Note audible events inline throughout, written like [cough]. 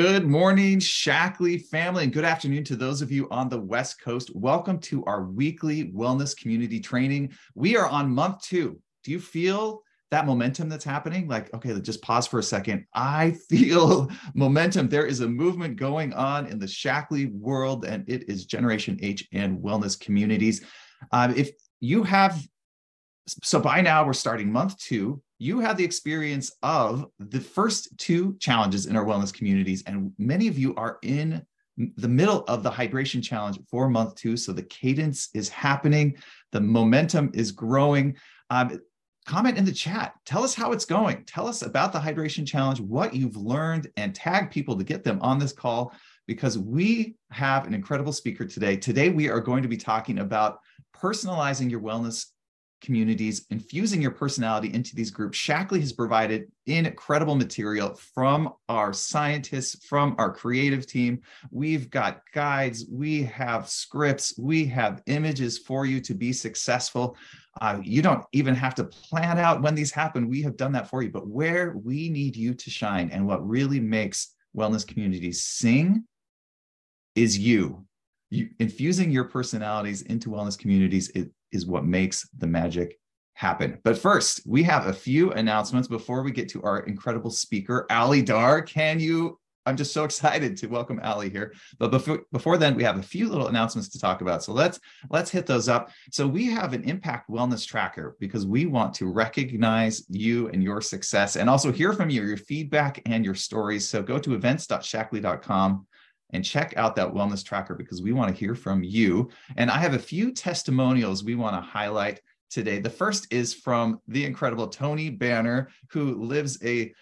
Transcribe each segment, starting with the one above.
Good morning, Shaklee family, and good afternoon to those of you on the West Coast. Welcome to our weekly wellness community training. We are on month two. Do you feel that momentum that's happening? Like, okay, just pause for a second. I [laughs] feel momentum. There is a movement going on in the Shaklee world, and it is Generation H and wellness communities. Um, if you have, so by now we're starting month two you had the experience of the first two challenges in our wellness communities, and many of you are in the middle of the hydration challenge for month two. So the cadence is happening, the momentum is growing. Um, comment in the chat. Tell us how it's going. Tell us about the hydration challenge, what you've learned, and tag people to get them on this call because we have an incredible speaker today. Today, we are going to be talking about personalizing your wellness communities, infusing your personality into these groups. Shaklee has provided incredible material from our scientists, from our creative team. We've got guides, we have scripts, we have images for you to be successful. Uh, you don't even have to plan out when these happen. We have done that for you. But where we need you to shine and what really makes wellness communities sing is you. You infusing your personalities into wellness communities it, is what makes the magic happen. But first, we have a few announcements before we get to our incredible speaker, Allie Darr. Can you? I'm just so [laughs] excited to welcome Allie here. But before, before then, we have a few little announcements to talk about. So let's let's hit those up. So we have an impact wellness tracker because we want to recognize you and your success and also hear from you, your feedback and your stories. So go to events.shaklee.com and check out that wellness tracker because we want to hear from you. And I have a few testimonials we want to highlight today. The first is from the incredible Tony Banner, who lives a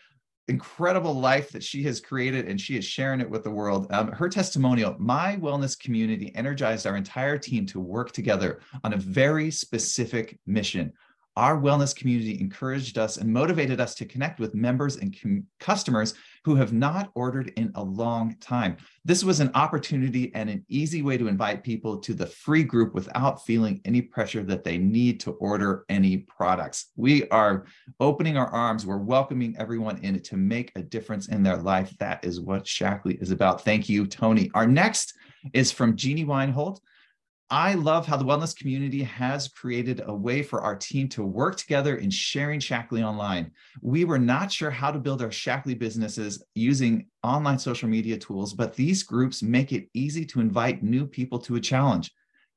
incredible life that she has created and she is sharing it with the world. Um, her testimonial, my wellness community energized our entire team to work together on a very specific mission our wellness community encouraged us and motivated us to connect with members and com- customers who have not ordered in a long time. This was an opportunity and an easy way to invite people to the free group without feeling any pressure that they need to order any products. We are opening our arms, we're welcoming everyone in to make a difference in their life. That is what Shaklee is about. Thank you, Tony. Our next is from Jeannie Weinhold. I love how the wellness community has created a way for our team to work together in sharing Shaklee online. We were not sure how to build our Shaklee businesses using online social media tools, but these groups make it easy to invite new people to a challenge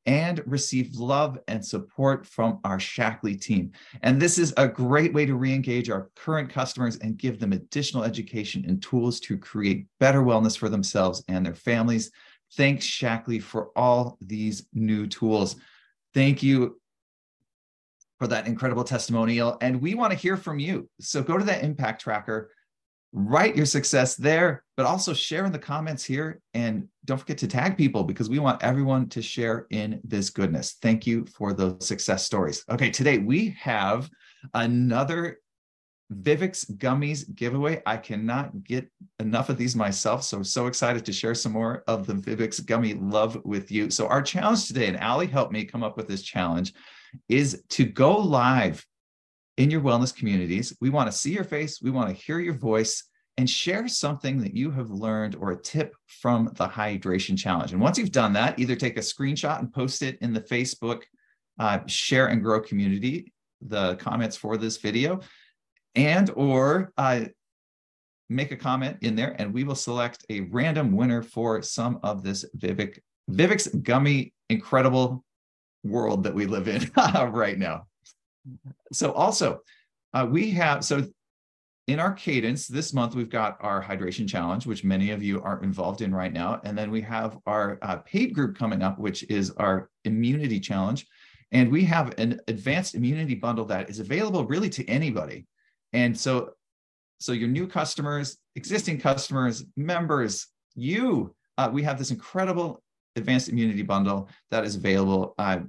and receive love and support from our Shaklee team. And this is a great way to re-engage our current customers and give them additional education and tools to create better wellness for themselves and their families. Thanks, Shaklee, for all these new tools. Thank you for that incredible testimonial. And we want to hear from you. So go to that impact tracker, write your success there, but also share in the comments here. And don't forget to tag people because we want everyone to share in this goodness. Thank you for those success stories. Okay, today we have another Vivix gummies giveaway. I cannot get enough of these myself. So, I'm so excited to share some more of the Vivix gummy love with you. So, our challenge today, and Allie helped me come up with this challenge, is to go live in your wellness communities. We want to see your face, we want to hear your voice, and share something that you have learned or a tip from the hydration challenge. And once you've done that, either take a screenshot and post it in the Facebook uh, share and grow community, the comments for this video and or uh, make a comment in there and we will select a random winner for some of this Vivix, Vivix gummy incredible world that we live in [laughs] right now. So also uh, we have, so in our cadence this month, we've got our hydration challenge, which many of you are involved in right now. And then we have our uh, paid group coming up, which is our immunity challenge. And we have an advanced immunity bundle that is available really to anybody. And so, so your new customers, existing customers, members, you, uh, we have this incredible advanced immunity bundle that is available. Uh,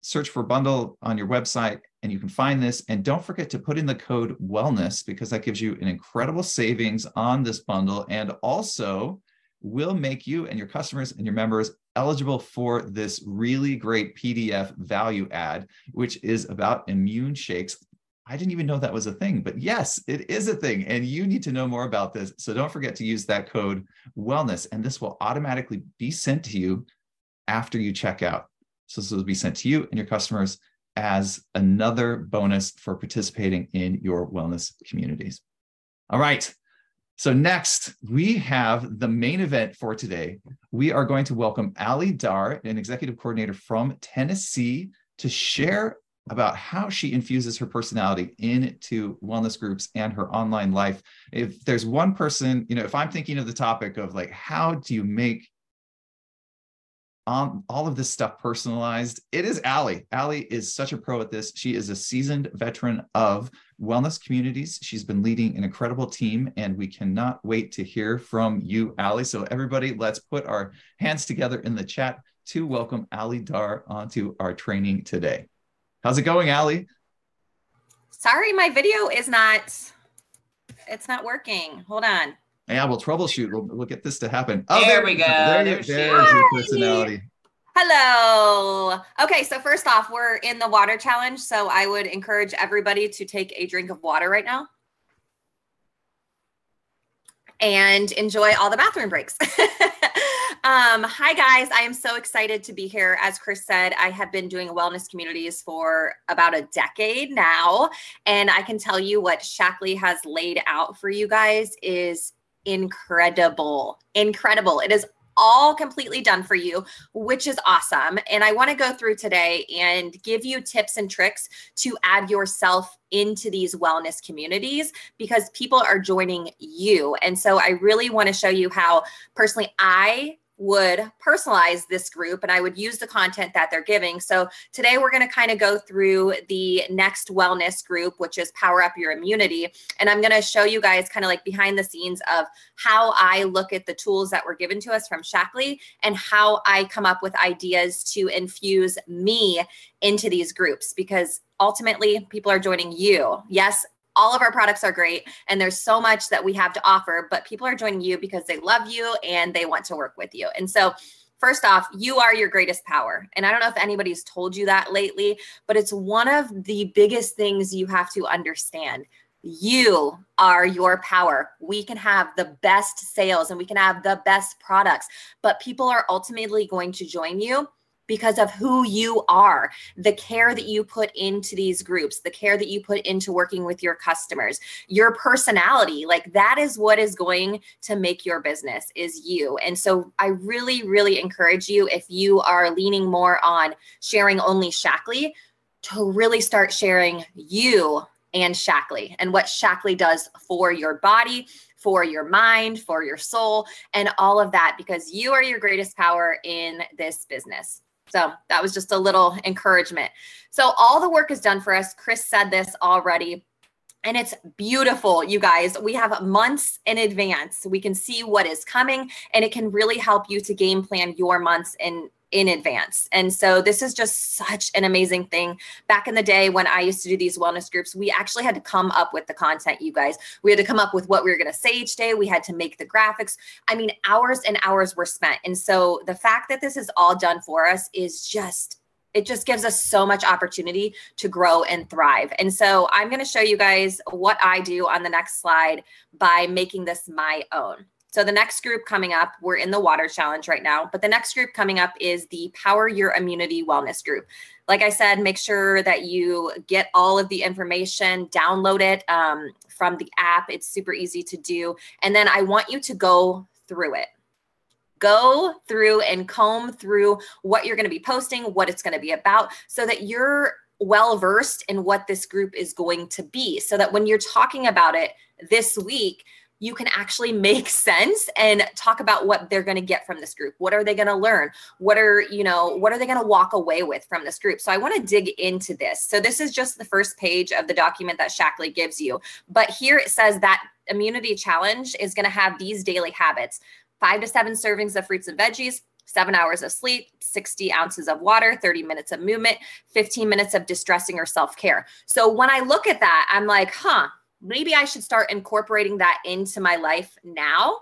search for bundle on your website and you can find this. And don't forget to put in the code wellness because that gives you an incredible savings on this bundle and also will make you and your customers and your members eligible for this really great PDF value add, which is about immune shakes I didn't even know that was a thing, but yes, it is a thing. And you need to know more about this. So don't forget to use that code wellness, and this will automatically be sent to you after you check out. So this will be sent to you and your customers as another bonus for participating in your wellness communities. All right. So next, we have the main event for today. We are going to welcome Allie Darr, an executive coordinator from Tennessee, to share about how she infuses her personality into wellness groups and her online life. If there's one person, you know, if I'm thinking of the topic of like, how do you make um, all of this stuff personalized. It is Allie. Allie is such a pro at this. She is a seasoned veteran of wellness communities. She's been leading an incredible team, and we cannot wait to hear from you, Allie. So, everybody, let's put our hands together in the chat to welcome Allie Darr onto our training today. How's it going, Allie? Sorry, my video is not. It's not working. Hold on. Yeah, we'll troubleshoot. We'll, we'll get this to happen. Oh, there, there we go. There, there there's your personality. Hello. Okay, so first off, we're in the water challenge. So I would encourage everybody to take a drink of water right now and enjoy all the bathroom breaks. [laughs] um, hi, guys. I am so excited to be here. As Chris said, I have been doing wellness communities for about a decade now. And I can tell you what Shaklee has laid out for you guys is incredible. Incredible. It is all completely done for you, which is awesome. And I want to go through today and give you tips and tricks to add yourself into these wellness communities because people are joining you. And so I really want to show you how personally I would personalize this group and I would use the content that they're giving. So today we're going to kind of go through the next wellness group, which is Power Up Your Immunity. And I'm going to show you guys kind of like behind the scenes of how I look at the tools that were given to us from Shaklee and how I come up with ideas to infuse me into these groups because ultimately people are joining you. Yes, all of our products are great and there's so much that we have to offer, but people are joining you because they love you and they want to work with you. And so, first off, you are your greatest power. And I don't know if anybody's told you that lately, but it's one of the biggest things you have to understand. You are your power. We can have the best sales and we can have the best products, but people are ultimately going to join you because of who you are, the care that you put into these groups, the care that you put into working with your customers, your personality. Like that is what is going to make your business is you. And so I really, really encourage you if you are leaning more on sharing only Shaklee to really start sharing you and Shaklee and what Shaklee does for your body, for your mind, for your soul, and all of that, because you are your greatest power in this business. So that was just a little encouragement. So all the work is done for us. Chris said this already. And it's beautiful, you guys. We have months in advance. We can see what is coming, and it can really help you to game plan your months in in advance. And so this is just such an amazing thing. Back in the day when I used to do these wellness groups, we actually had to come up with the content, you guys. We had to come up with what we were going to say each day. We had to make the graphics. I mean, hours and hours were spent. And so the fact that this is all done for us is just it just gives us so much opportunity to grow and thrive. And so I'm going to show you guys what I do on the next slide by making this my own. So the next group coming up, we're in the water challenge right now, but the next group coming up is the Power Your Immunity Wellness group. Like I said, make sure that you get all of the information, download it um, from the app. It's super easy to do. And then I want you to go through it. Go through and comb through what you're going to be posting, what it's going to be about, so that you're well versed in what this group is going to be. So that when you're talking about it this week, you can actually make sense and talk about what they're going to get from this group. What are they going to learn? What are you know what are they going to walk away with from this group? So i want to dig into this. So this is just the first page of the document that shaklee gives you but here it says that immunity challenge is going to have these daily habits. Five to seven servings of fruits and veggies seven hours of sleep, 60 ounces of water, 30 minutes of movement, 15 minutes of distressing or self care. So when I look at that, I'm like, huh, maybe I should start incorporating that into my life now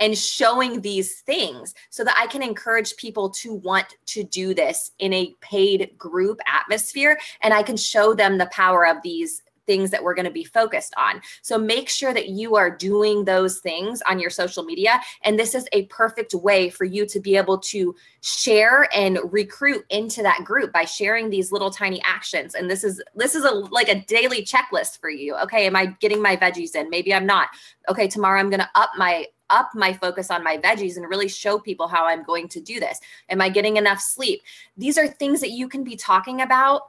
and showing these things so that I can encourage people to want to do this in a paid group atmosphere and I can show them the power of these things that we're going to be focused on. So make sure that you are doing those things on your social media. And this is a perfect way for you to be able to share and recruit into that group by sharing these little tiny actions. And this is this is a like a daily checklist for you. Okay, am I getting my veggies in? Maybe I'm not. Okay, tomorrow I'm going to up my up my focus on my veggies and really show people how I'm going to do this. Am I getting enough sleep? These are things that you can be talking about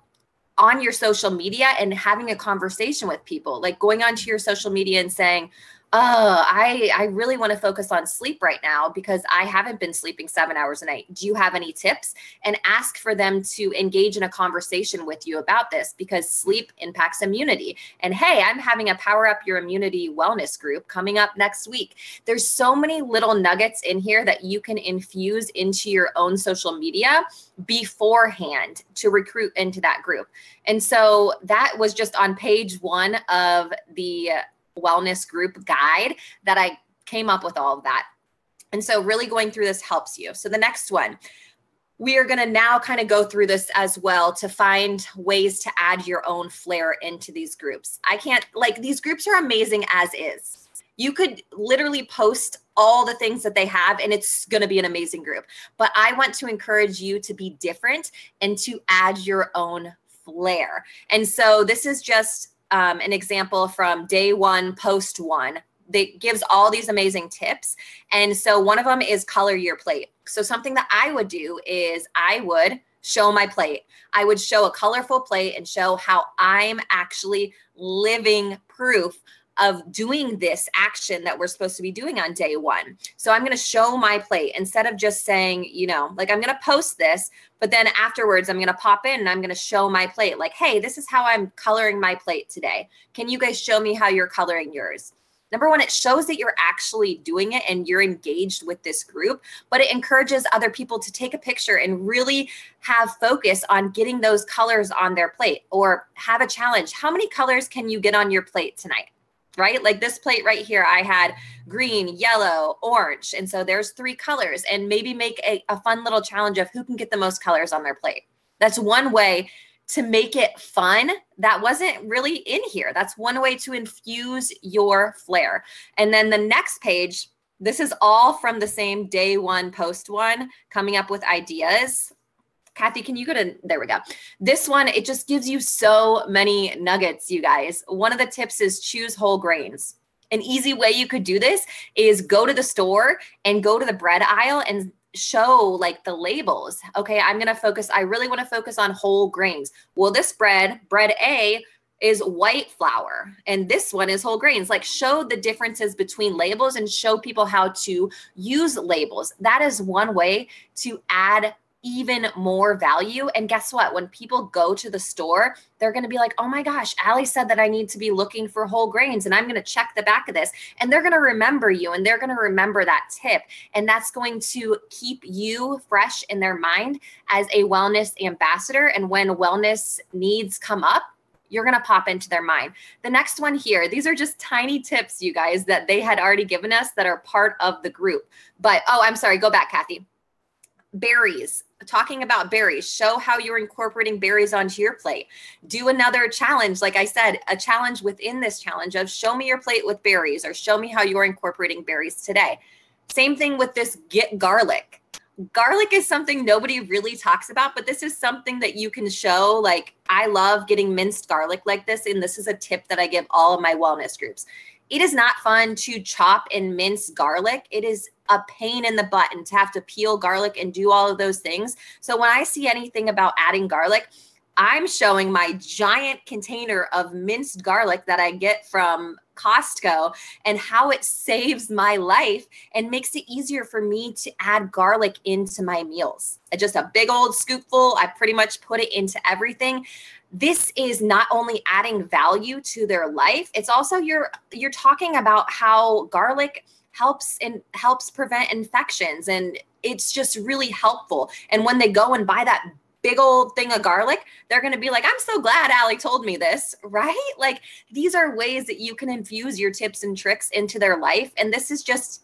on your social media and having a conversation with people, like going onto your social media and saying, oh i i really want to focus on sleep right now because i haven't been sleeping seven hours a night. Do you have any tips? And ask for them to engage in a conversation with you about this because sleep impacts immunity. And hey i'm having a power up your immunity wellness group coming up next week. There's so many little nuggets in here that you can infuse into your own social media beforehand to recruit into that group. And so that was just on page one of the wellness group guide that I came up with all of that. And so, really going through this helps you. So, the next one, we are going to now kind of go through this as well to find ways to add your own flair into these groups. I can't, like, these groups are amazing as is. You could literally post all the things that they have, and it's going to be an amazing group. But I want to encourage you to be different and to add your own flair. And so, this is just um, an example from day one, post one that gives all these amazing tips. And so one of them is color your plate. So something that I would do is I would show my plate. I would show a colorful plate and show how I'm actually living proof of doing this action that we're supposed to be doing on day one. So I'm going to show my plate instead of just saying, you know, like I'm going to post this, but then afterwards I'm going to pop in and I'm going to show my plate like, hey, this is how I'm coloring my plate today. Can you guys show me how you're coloring yours? Number one, it shows that you're actually doing it and you're engaged with this group, but it encourages other people to take a picture and really have focus on getting those colors on their plate or have a challenge. How many colors can you get on your plate tonight? Right? Like this plate right here, I had green, yellow, orange. And so there's three colors, and maybe make a, a, fun little challenge of who can get the most colors on their plate. That's one way to make it fun. That wasn't really in here. That's one way to infuse your flair. And then the next page, this is all from the same day one post one, coming up with ideas Kathy, can you go to there we go. This one, it just gives you so many nuggets, you guys. One of the tips is choose whole grains. An easy way you could do this is go to the store and go to the bread aisle and show like the labels. Okay, I'm going to focus I really want to focus on whole grains. Well, this bread, bread A is white flour and this one is whole grains like show the differences between labels and show people how to use labels that is one way to add even more value. And guess what? When people go to the store, they're going to be like, oh my gosh, Allie said that I need to be looking for whole grains and I'm going to check the back of this. And they're going to remember you and they're going to remember that tip. And that's going to keep you fresh in their mind as a wellness ambassador. And when wellness needs come up, you're going to pop into their mind. The next one here, these are just tiny tips, you guys, that they had already given us that are part of the group. But oh, I'm sorry, go back, Kathy berries talking about berries show how you're incorporating berries onto your plate. Do another challenge like i said a challenge within this challenge of show me your plate with berries or show me how you're incorporating berries today. Same thing with this get garlic. Garlic is something nobody really talks about but this is something that you can show like i love getting minced garlic like this and this is a tip that i give all of my wellness groups it is not fun to chop and mince garlic. It is a pain in the butt and to have to peel garlic and do all of those things. So when I see anything about adding garlic, I'm showing my giant container of minced garlic that I get from Costco and how it saves my life and makes it easier for me to add garlic into my meals. Just a big old scoopful. I pretty much put it into everything this is not only adding value to their life it's also you're you're talking about how garlic helps and helps prevent infections and it's just really helpful and when they go and buy that big old thing of garlic they're going to be like i'm so glad Allie told me this right like these are ways that you can infuse your tips and tricks into their life and this is just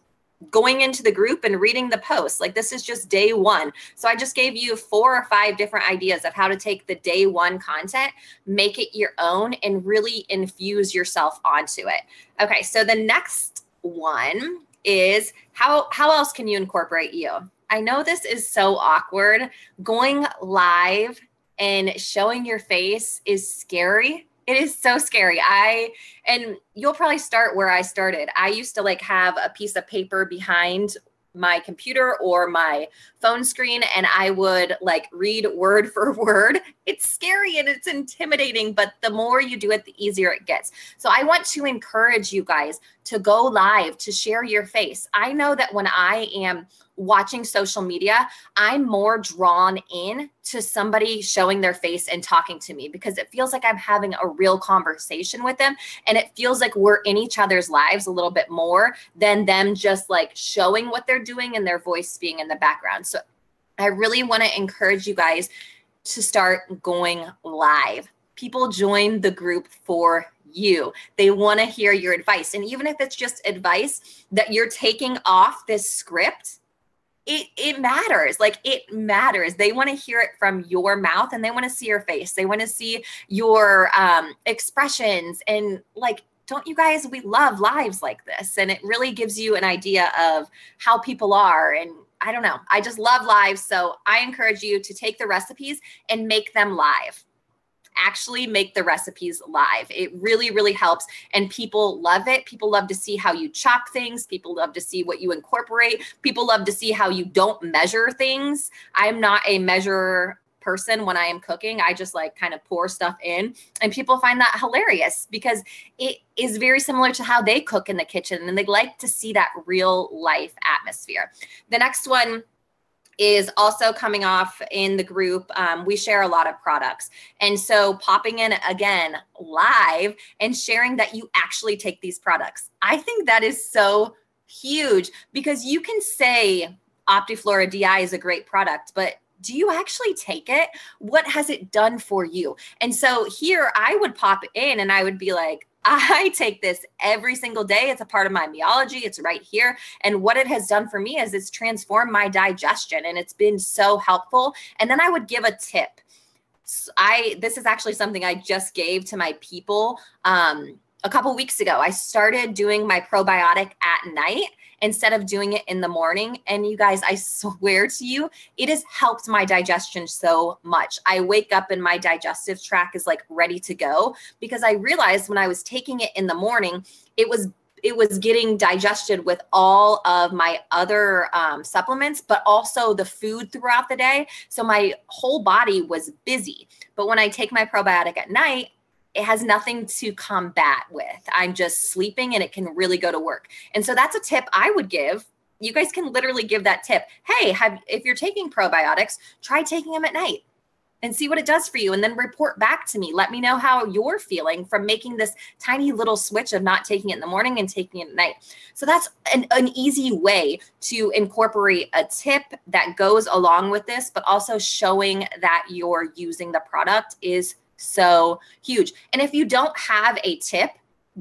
going into the group and reading the post. Like this is just day one. So I just gave you four or five different ideas of how to take the day one content, make it your own, and really infuse yourself onto it. Okay, so the next one is how how else can you incorporate you? I know this is so awkward. Going live and showing your face is scary it is so scary. I and you'll probably start where I started. I used to like have a piece of paper behind my computer or my phone screen and I would like read word [laughs] for word. It's scary and it's intimidating, but the more you do it, the easier it gets. So I want to encourage you guys to go live, to share your face. I know that when I am watching social media, I'm more drawn in to somebody showing their face and talking to me because it feels like I'm having a real conversation with them. And it feels like we're in each other's lives a little bit more than them just like showing what they're doing and their voice being in the background. So I really want to encourage you guys to start going live. People join the group for you. They want to hear your advice. And even if it's just advice that you're taking off this script, it, it matters. Like it matters. They want to hear it from your mouth and they want to see your face. They want to see your um, expressions. And like, don't you guys, we love lives like this. And it really gives you an idea of how people are and I don't know. I just love lives. So I encourage you to take the recipes and make them live. Actually, make the recipes live. It really, really helps. And people love it. People love to see how you chop things. People love to see what you incorporate. People love to see how you don't measure things. I'm not a measure person when I am cooking. I just like kind of pour stuff in, and people find that hilarious because it is very similar to how they cook in the kitchen and they like to see that real life atmosphere. The next one is also coming off in the group. Um, we share a lot of products. And so popping in again live and sharing that you actually take these products. I think that is so huge because you can say Optiflora DI is a great product, but do you actually take it? What has it done for you? And so here I would pop in and I would be like, I take this every single day. It's a part of my meology. It's right here. And what it has done for me is it's transformed my digestion and it's been so helpful. And then I would give a tip. I this is actually something I just gave to my people um, a couple weeks ago. I started doing my probiotic at night instead of doing it in the morning. And you guys, I [laughs] swear to you, it has helped my digestion so much. I wake up and my digestive tract is like ready to go because I realized when I was taking it in the morning, it was it was getting digested with all of my other um, supplements, but also the food throughout the day. So my whole body was busy. But when I take my probiotic at night, it has nothing to combat with. I'm just sleeping and it can really go to work. And so that's a tip I would give. You guys can literally give that tip. Hey, have if you're taking probiotics, try taking them at night and see what it does for you and then report back to me. Let me know how you're feeling from making this tiny little switch of not taking it in the morning and taking it at night. So that's an, an easy way to incorporate a tip that goes along with this, but also showing that you're using the product is so huge. And if you don't have a tip,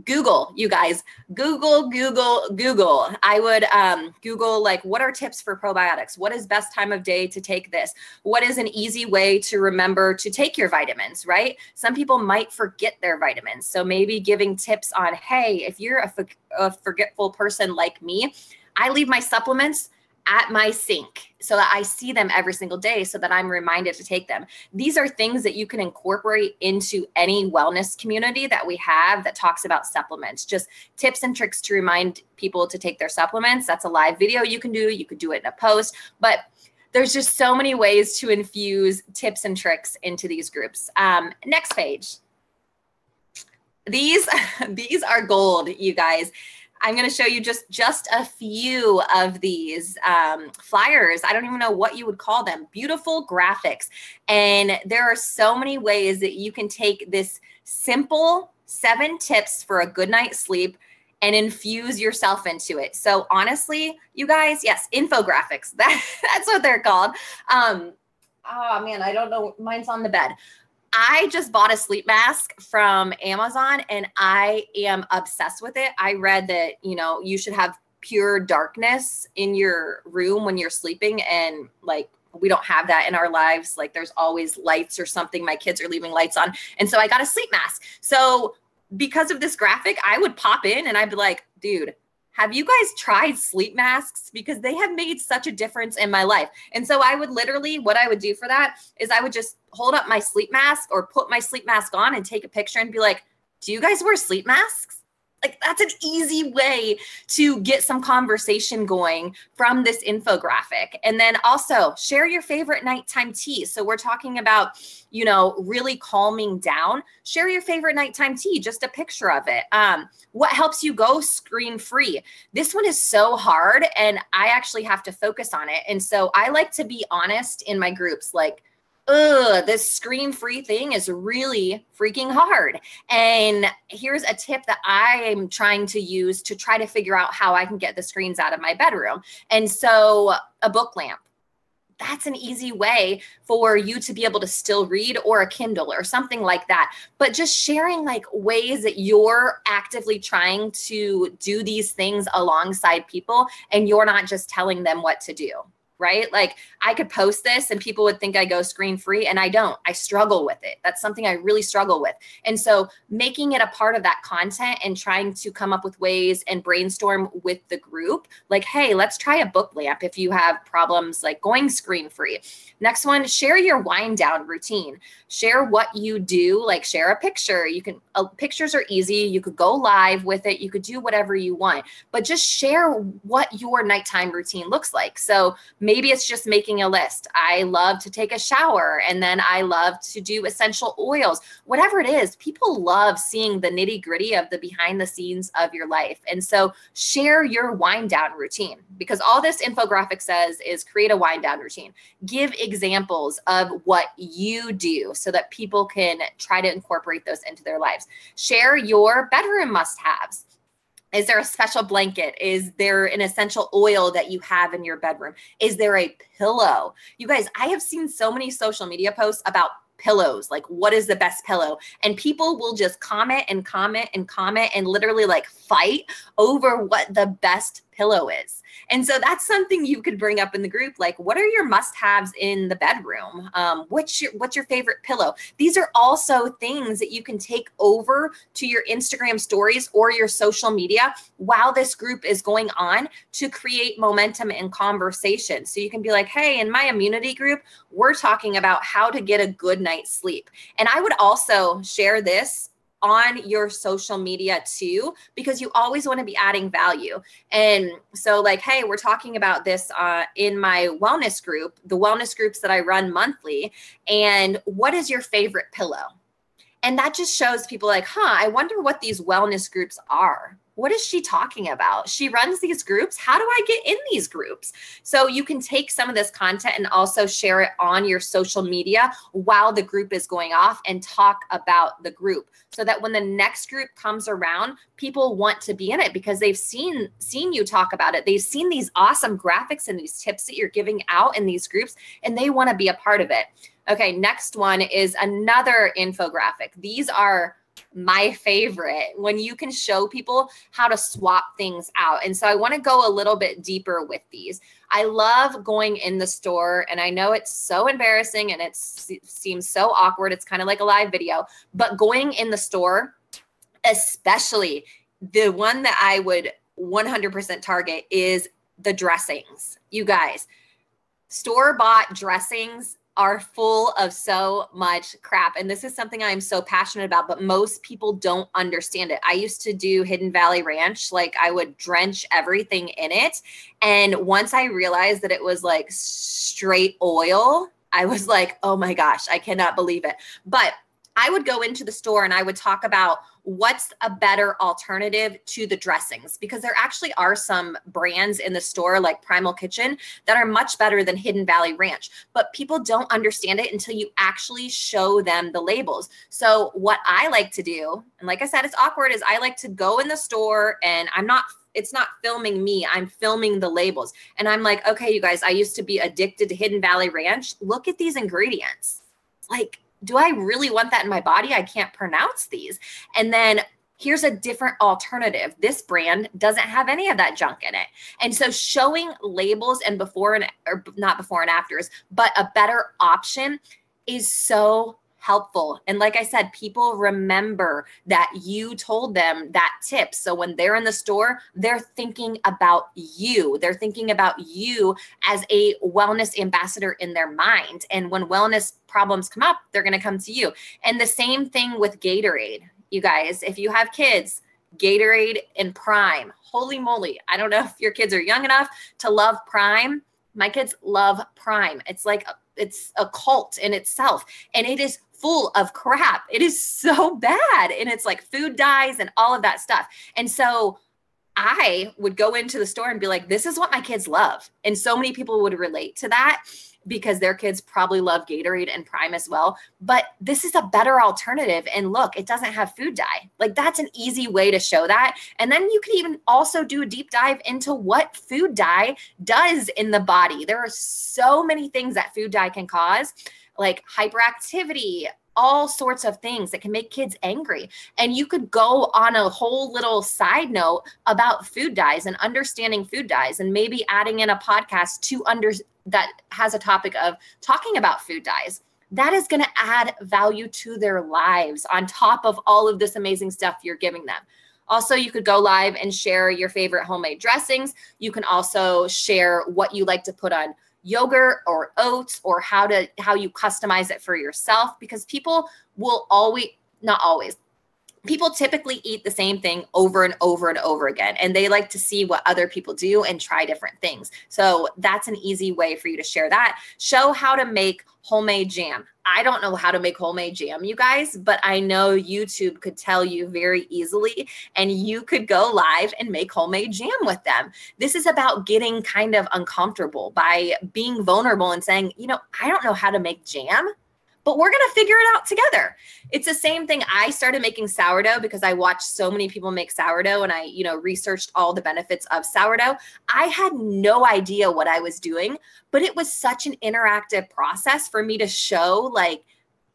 Google, you guys, Google, Google, Google. I would um, Google, like, what are tips for probiotics? What is best time of day to take this? What is an easy way to remember to take your vitamins, right? Some people might forget their vitamins. So maybe giving tips on, hey, if you're a, a forgetful person like me, I leave my supplements at my sink so that I see them every single day so that I'm reminded to take them. These are things that you can incorporate into any wellness community that we have that talks about supplements. Just tips and tricks to remind people to take their supplements. That's a live video you can do. You could do it in a post, but there's just so many ways to infuse tips and tricks into these groups. Um, next page. These [laughs] these are gold, you guys. I'm going to show you just just a few of these um, flyers. I don't even know what you would call them. Beautiful graphics, and there are so many ways that you can take this simple seven tips for a good night's sleep and infuse yourself into it. So honestly, you guys, yes, infographics. [laughs] That that's what they're called. Um, oh man, I don't know. Mine's on the bed. I just bought a sleep mask from Amazon and I am obsessed with it. I read that, you know, you should have pure darkness in your room when you're sleeping and like we don't have that in our lives. Like there's always lights or something my kids are leaving lights on. And so i got a sleep mask. So because of this graphic i would pop in and i'd be like dude have you guys tried sleep masks? Because they have made such a difference in my life. And so i would literally what i would do for that is i would just hold up my sleep mask or put my sleep mask on and take a picture and be like do you guys wear sleep masks like that's an easy way to get some conversation going from this infographic. And then also share your favorite nighttime tea. So we're talking about, you know, really calming down. Share your favorite nighttime tea, just a picture of it. Um, what helps you go screen free? This one is so hard and I actually have to focus on it. And so I like to be honest in my groups like ugh, this screen free thing is really freaking hard. And here's a tip that I'm trying to use to try to figure out how I can get the screens out of my bedroom. And so, a book lamp. That's an easy way for you to be able to still read or a Kindle or something like that. But just sharing like ways that you're actively trying to do these things alongside people and you're not just telling them what to do right? Like I could post this and people would think I go screen free and I don't. I struggle with it. That's something I really struggle with. And so making it a part of that content and trying to come up with ways and brainstorm with the group like, hey, let's try a book lamp if you have problems like going screen free. Next one, share your wind down routine. Share what you do, like share a picture. You can, uh, pictures are easy. You could go live with it. You could do whatever you want, but just share what your nighttime routine looks like. So maybe it's just making a list. I love to take a shower and then I love to do essential oils, whatever it is. People love seeing the nitty gritty of the behind the scenes of your life. And so share your wind down routine because all this infographic says is create a wind down routine. Give examples of what you do so that people can try to incorporate those into their lives. Share your bedroom must haves. Is there a special blanket? Is there an essential oil that you have in your bedroom? Is there a pillow? You guys, I have seen so many social media posts about pillows like what is the best pillow and people will just comment and comment and comment and literally like fight over what the best pillow is and so that's something you could bring up in the group. Like, what are your must-haves in the bedroom? Um, what's your what's your favorite pillow? These are also things that you can take over to your Instagram stories or your social media while this group is going on to create momentum and conversation. So you can be like, hey, in my immunity group, we're talking about how to get a good night's sleep. And I would also share this on your social media too because you always want to be adding value. And so like hey we're talking about this uh, in my wellness group the wellness groups that i run monthly and what is your favorite pillow? And that just shows people like huh i wonder what these wellness groups are what is she talking about? She runs these groups. How do I get in these groups? So you can take some of this content and also share it on your social media while the group is going off and talk about the group so that when the next group comes around, people want to be in it because they've seen seen you talk about it. They've seen these awesome graphics and these tips that you're giving out in these groups and they want to be a part of it. Okay, next one is another infographic. These are my favorite when you can show people how to swap things out. And so I want to go a little bit deeper with these. I love going in the store, and I know it's so embarrassing and it seems so awkward. It's kind of like a live video, but going in the store, especially the one that I would 100% target is the dressings. You guys, store bought dressings are full of so much crap. And this is something I'm so passionate about, but most people don't understand it. I used to do Hidden Valley Ranch, like I would drench everything in it. And once I realized that it was like straight oil, I was like, oh my gosh, I cannot believe it. But I would go into the store and I would talk about what's a better alternative to the dressings because there actually are some brands in the store like Primal Kitchen that are much better than Hidden Valley Ranch, but people don't understand it until you actually show them the labels. So, what I like to do, and like I said, it's awkward, is I like to go in the store and I'm not it's not filming me i'm filming the labels. And i'm like okay you guys i used to be addicted to hidden valley ranch. Look at these ingredients. Like do I really want that in my body? I can't pronounce these. And then here's a different alternative. This brand doesn't have any of that junk in it. And so showing labels and before and or not before and afters, but a better option is so helpful. And like I said, people remember that you told them that tip. So when they're in the store, they're thinking about you. They're thinking about you as a wellness ambassador in their mind. And when wellness problems come up, they're going to come to you. And the same thing with Gatorade you guys. If you have kids, Gatorade and Prime. Holy moly. I don't know [laughs] if your kids are young enough to love Prime. My kids love Prime. It's like it's a cult in itself and it is full of crap. It is so [laughs] bad and it's like food dyes and all of that stuff. And so I would go into the store and be like, this is what my kids love. And so many people would relate to that because their kids probably love Gatorade and Prime as well. But this is a better alternative. And look, it doesn't have food dye. Like that's an easy way to show that. And then you could even also do a deep dive into what food dye does in the body. There are so many things that food dye can cause, like hyperactivity, all sorts of things that can make kids angry. And you could go on a whole little side note about food dyes and understanding food dyes and maybe adding in a podcast to under that has a topic of talking about food dyes. That is going to add value to their lives on top of all of this amazing stuff you're giving them. Also, you could go live and share your favorite homemade dressings. You can also share what you like to put on yogurt or oats or how to how you customize it for yourself because people will always not always people typically eat the same thing over and over and over again and they like to see what other people do and try different things. So that's an easy way for you to share that. Show how to make homemade jam. I don't know how to make homemade jam you guys but i know youtube could tell you very easily and you could go live and make homemade jam with them. This is about getting kind of uncomfortable by being vulnerable and saying you know i don't know how to make jam but we're going to figure it out together. It's the same thing. I started making sourdough because I watched so many people make sourdough and I, you know, researched all the benefits of sourdough. I had no idea what I was doing, but it was such an interactive process for me to show like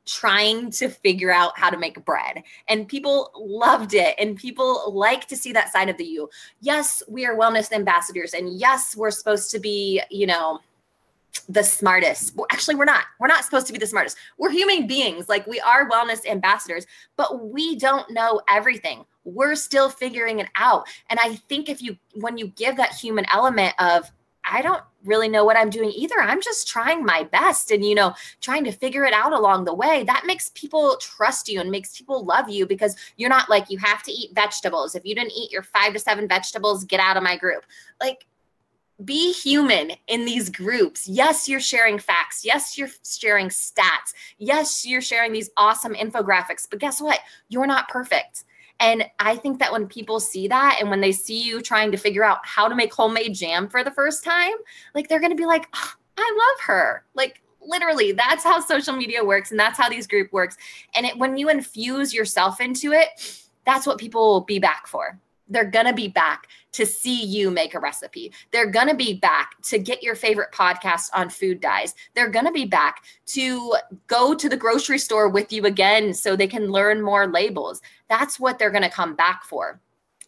trying to figure out how to make bread and people loved it and people like to see that side of the you yes we are wellness ambassadors and yes we're supposed to be you know the smartest. Well, actually, we're not. We're not supposed to be the smartest. We're human beings. Like we are wellness ambassadors, but we don't know everything. We're still figuring it out. And I think if you, when you give that human element of, I don't really know what I'm doing either. I'm just trying my best and, you know, trying to figure it out along the way. That makes people trust you and makes people love you because you're not like, you have to eat vegetables. If you didn't eat your five to seven vegetables, get out of my group. Like, be human in these groups. Yes, you're sharing facts. Yes, you're sharing stats. Yes, you're sharing these awesome infographics. But guess what? You're not perfect. And I think that when people see that and when they see you trying to figure out how to make homemade jam for the first time, like they're going to be like, oh, I love her. Like literally, that's how social media works and that's how these group works. And it, when you infuse yourself into it, that's what people will be back for they're going to be back to see you make a recipe. They're going to be back to get your favorite podcast on food dyes. They're going to be back to go to the grocery store with you again so they can learn more labels. That's what they're going to come back for.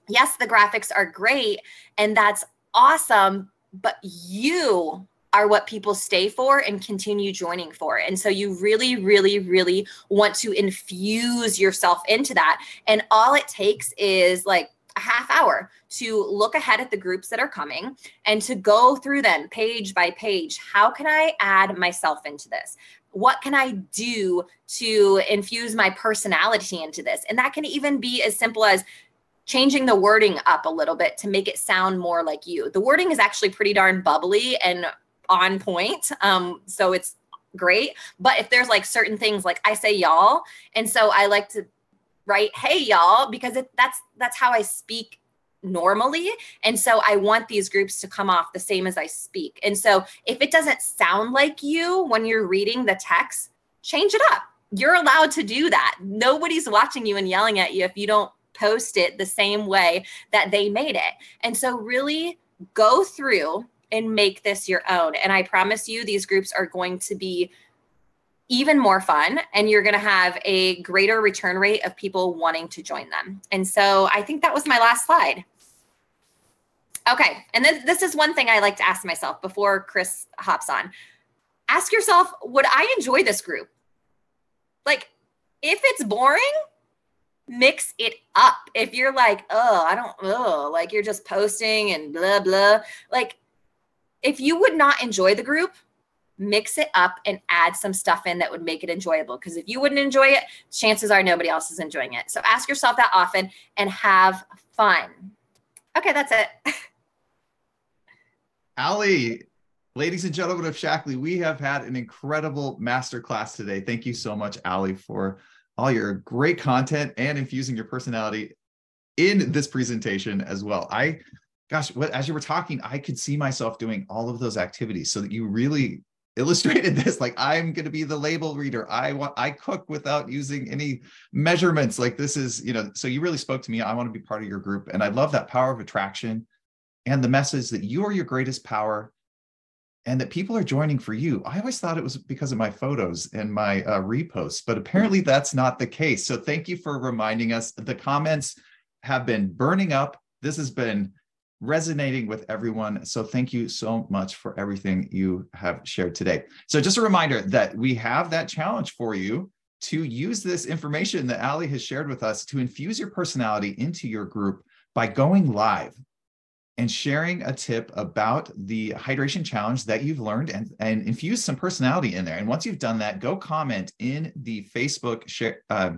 Yes, the graphics are great and that's awesome, but you are what people stay for and continue joining for. And so you really, really, really want to infuse yourself into that. And all it takes is like a half hour to look ahead at the groups that are coming and to go through them page by page. How can I add myself into this? What can I do to infuse my personality into this? And that can even be as simple as changing the wording up a little bit to make it sound more like you. The wording is actually pretty darn bubbly and on point. Um, so it's great. But if there's like certain things like I say y'all, and so I like to right? Hey y'all because it, that's that's how i speak normally. And so i want these groups to come off the same as i speak. And so if it doesn't sound like you when you're reading the text change it up. You're allowed to do that. Nobody's watching you and yelling at you if you don't post it the same way that they made it. And so really go through and make this your own. And i promise you these groups are going to be even more fun and you're going to have a greater return rate of people wanting to join them. And so I think that was my last slide. Okay. And then this is one thing I like to ask myself before Chris hops on. Ask yourself, would I enjoy this group? Like, if it's boring, mix it up. If you're like, oh, I don't, oh, like you're just posting and blah, blah, like if you would not enjoy the group, mix it up and add some stuff in that would make it enjoyable. Because if you wouldn't enjoy it, chances are nobody else is enjoying it. So ask yourself that often and have fun. Okay, that's it. [laughs] Allie, ladies and gentlemen of Shaklee, we have had an incredible masterclass today. Thank you so much, Allie, for all your great content and infusing your personality in this presentation as well. I, gosh, what, as you were talking, I could see myself doing all of those activities so that you really illustrated [laughs] this like i'm going to be the label reader i want i cook without using any measurements like this is you know so you really spoke to me i want to be part of your group and i love that power of attraction and the message that you are your greatest power and that people are joining for you. I always thought it was because of my photos and my uh, reposts, but apparently that's not the case. So thank you for reminding us. The comments have been burning up. This has been resonating with everyone. So thank you so much for everything you have shared today. So just a reminder that we have that challenge for you to use this information that Allie has shared with us to infuse your personality into your group by going live and sharing a tip about the hydration challenge that you've learned and, and infuse some personality in there. And once you've done that, go comment in the Facebook share, uh,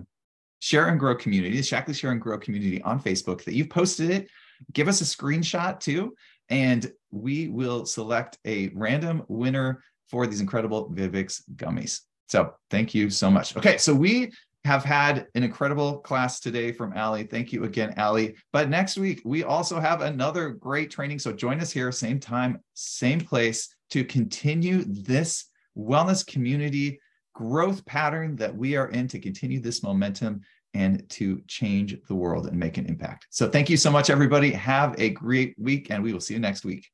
share and grow community, the Shaklee Share and Grow community on Facebook that you've posted it. Give us a screenshot too, and we will select a random winner for these incredible Vivix gummies. So thank you so much. Okay, so we have had an incredible class today from Allie. Thank you again, Allie. But next week, we also have another great training. So join us here, same time, same place, to continue this wellness community growth pattern that we are in to continue this momentum and to change the world and make an impact. So thank you so much, everybody. Have a great week, and we will see you next week.